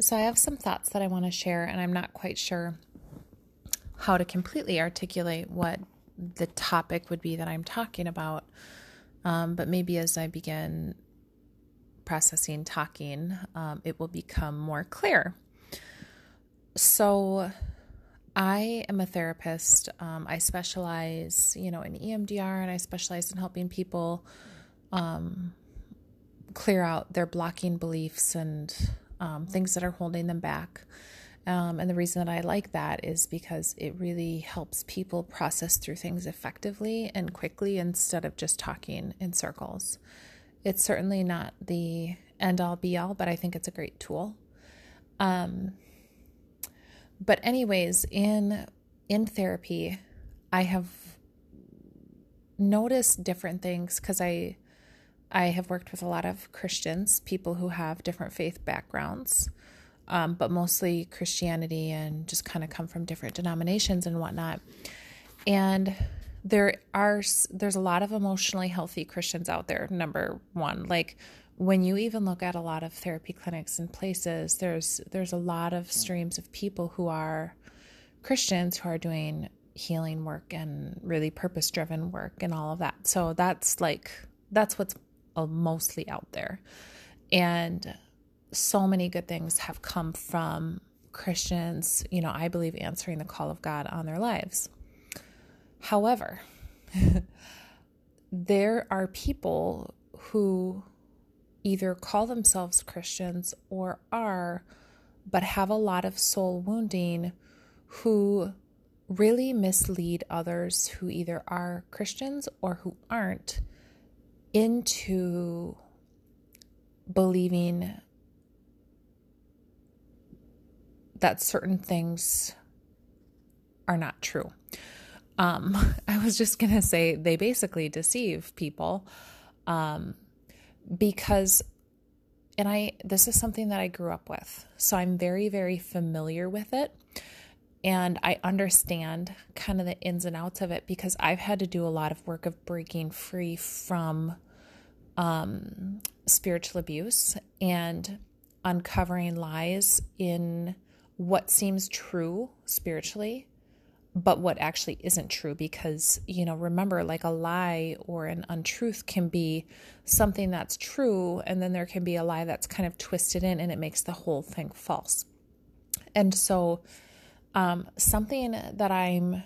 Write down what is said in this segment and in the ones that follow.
So, I have some thoughts that I want to share, and I'm not quite sure how to completely articulate what the topic would be that I'm talking about. Um, but maybe as I begin processing talking, um, it will become more clear. So, I am a therapist. Um, I specialize, you know, in EMDR, and I specialize in helping people um, clear out their blocking beliefs and um, things that are holding them back. Um, and the reason that I like that is because it really helps people process through things effectively and quickly instead of just talking in circles. It's certainly not the end all be all, but I think it's a great tool. Um, but anyways, in in therapy, I have noticed different things because I I have worked with a lot of Christians, people who have different faith backgrounds, um, but mostly Christianity and just kind of come from different denominations and whatnot. And there are there's a lot of emotionally healthy Christians out there. Number one, like when you even look at a lot of therapy clinics and places, there's there's a lot of streams of people who are Christians who are doing healing work and really purpose driven work and all of that. So that's like that's what's mostly out there. And so many good things have come from Christians, you know, I believe answering the call of God on their lives. However, there are people who either call themselves Christians or are, but have a lot of soul wounding who really mislead others who either are Christians or who aren't into believing that certain things are not true. Um, I was just going to say they basically deceive people um, because, and I, this is something that I grew up with. So I'm very, very familiar with it. And I understand kind of the ins and outs of it because I've had to do a lot of work of breaking free from um, spiritual abuse and uncovering lies in what seems true spiritually, but what actually isn't true. Because, you know, remember, like a lie or an untruth can be something that's true, and then there can be a lie that's kind of twisted in and it makes the whole thing false. And so, um, something that I'm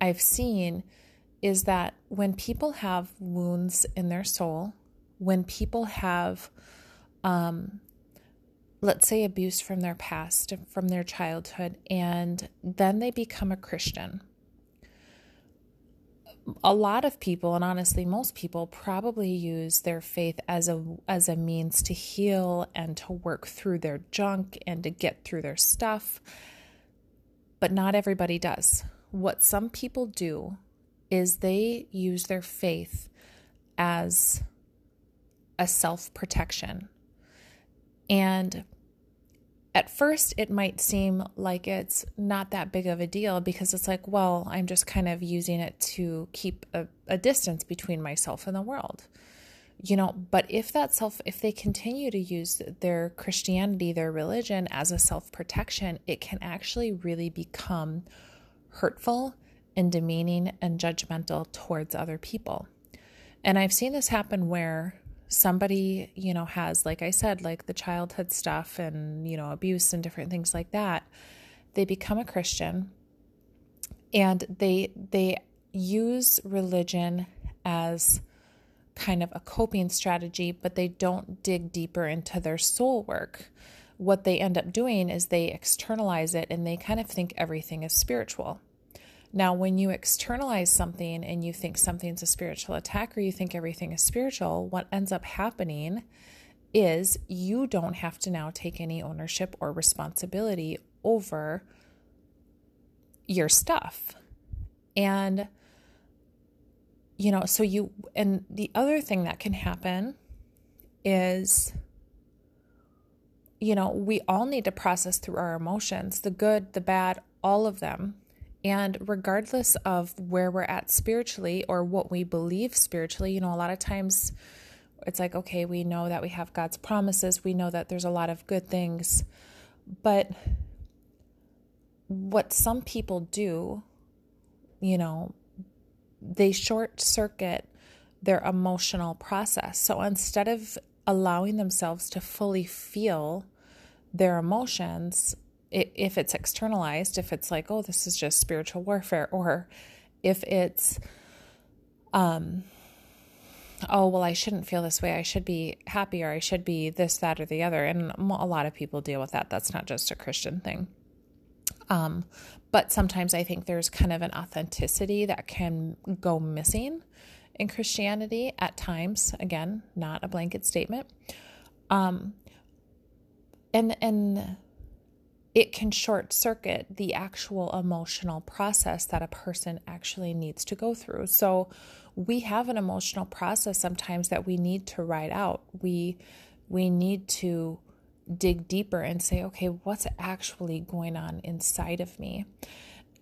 I've seen is that when people have wounds in their soul, when people have, um, let's say, abuse from their past, from their childhood, and then they become a Christian, a lot of people and honestly most people probably use their faith as a as a means to heal and to work through their junk and to get through their stuff but not everybody does. What some people do is they use their faith as a self protection. And at first, it might seem like it's not that big of a deal because it's like, well, I'm just kind of using it to keep a, a distance between myself and the world you know but if that self if they continue to use their christianity their religion as a self protection it can actually really become hurtful and demeaning and judgmental towards other people. And i've seen this happen where somebody you know has like i said like the childhood stuff and you know abuse and different things like that. They become a christian and they they use religion as kind of a coping strategy, but they don't dig deeper into their soul work. What they end up doing is they externalize it and they kind of think everything is spiritual. Now, when you externalize something and you think something's a spiritual attack or you think everything is spiritual, what ends up happening is you don't have to now take any ownership or responsibility over your stuff. And you know, so you, and the other thing that can happen is, you know, we all need to process through our emotions the good, the bad, all of them. And regardless of where we're at spiritually or what we believe spiritually, you know, a lot of times it's like, okay, we know that we have God's promises, we know that there's a lot of good things, but what some people do, you know, they short circuit their emotional process. So instead of allowing themselves to fully feel their emotions, if it's externalized, if it's like, oh, this is just spiritual warfare, or if it's, um, oh, well, I shouldn't feel this way. I should be happy, or I should be this, that, or the other. And a lot of people deal with that. That's not just a Christian thing. Um, but sometimes I think there's kind of an authenticity that can go missing in Christianity at times. Again, not a blanket statement. Um, and and it can short circuit the actual emotional process that a person actually needs to go through. So we have an emotional process sometimes that we need to write out. We we need to dig deeper and say, okay, what's actually going on inside of me?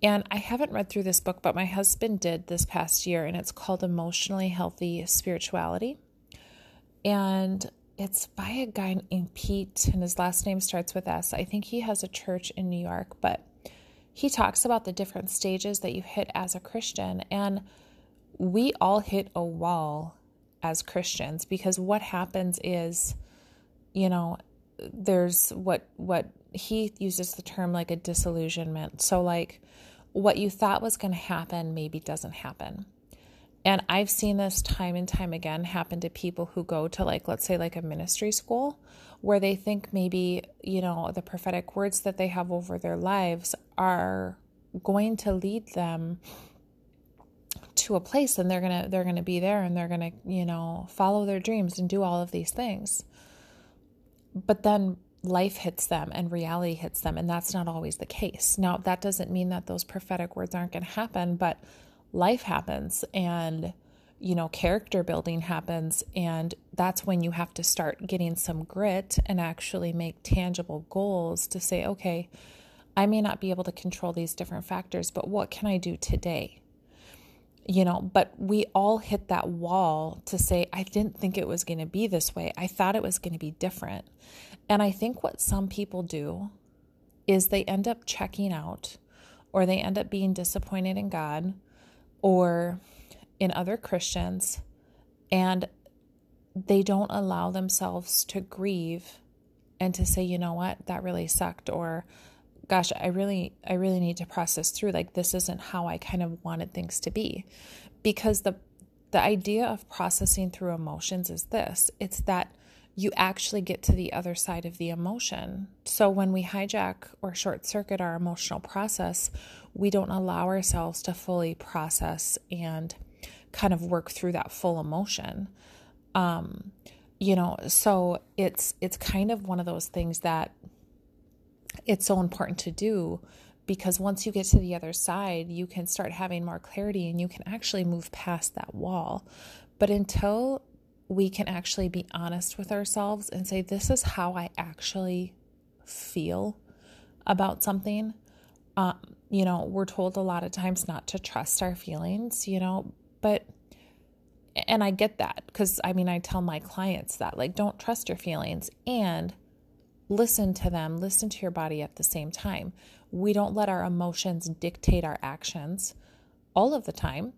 And I haven't read through this book, but my husband did this past year, and it's called Emotionally Healthy Spirituality. And it's by a guy named Pete, and his last name starts with S. I think he has a church in New York, but he talks about the different stages that you hit as a Christian. And we all hit a wall as Christians because what happens is, you know, there's what what he uses the term like a disillusionment. So like what you thought was going to happen maybe doesn't happen. And I've seen this time and time again happen to people who go to, like, let's say, like a ministry school where they think maybe, you know, the prophetic words that they have over their lives are going to lead them to a place and they're going to they're going to be there and they're going to, you know, follow their dreams and do all of these things. But then life hits them and reality hits them and that's not always the case. Now, that doesn't mean that those prophetic words aren't going to happen, but life happens and you know character building happens and that's when you have to start getting some grit and actually make tangible goals to say okay i may not be able to control these different factors but what can i do today you know but we all hit that wall to say i didn't think it was going to be this way. I thought it was going to be different. And i think what some people do is they end up checking out or they end up being disappointed in god or in other Christians, and they don't allow themselves to grieve and to say, you know what, that really sucked, or gosh, I really, I really need to process through. Like this isn't how I kind of wanted things to be, because the the idea of processing through emotions is this: it's that you actually get to the other side of the emotion. So when we hijack or short circuit our emotional process, we don't allow ourselves to fully process and kind of work through that full emotion. Um, you know, so it's it's kind of one of those things that it's so important to do because once you get to the other side, you can start having more clarity and you can actually move past that wall. But until we can actually be honest with ourselves and say, This is how I actually feel about something. Um, you know, we're told a lot of times not to trust our feelings, you know, but, and I get that because I mean, I tell my clients that, like, don't trust your feelings and listen to them, listen to your body at the same time. We don't let our emotions dictate our actions all of the time.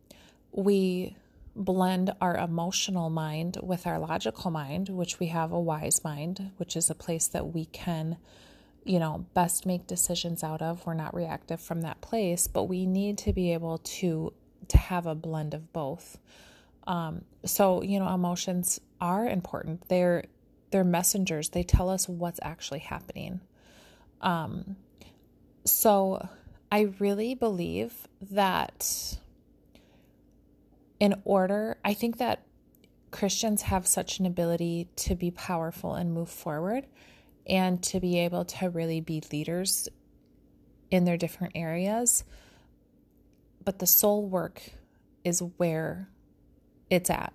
We blend our emotional mind with our logical mind, which we have a wise mind, which is a place that we can, you know, best make decisions out of. We're not reactive from that place, but we need to be able to to have a blend of both. Um, so you know, emotions are important. They're they're messengers. They tell us what's actually happening. Um, so I really believe that in order, I think that Christians have such an ability to be powerful and move forward and to be able to really be leaders in their different areas. But the soul work is where it's at.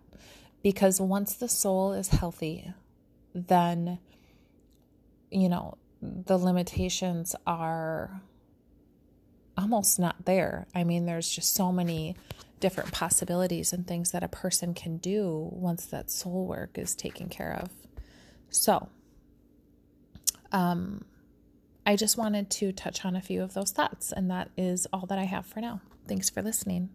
Because once the soul is healthy, then, you know, the limitations are almost not there. I mean, there's just so many different possibilities and things that a person can do once that soul work is taken care of. So, um, I just wanted to touch on a few of those thoughts, and that is all that I have for now. Thanks for listening.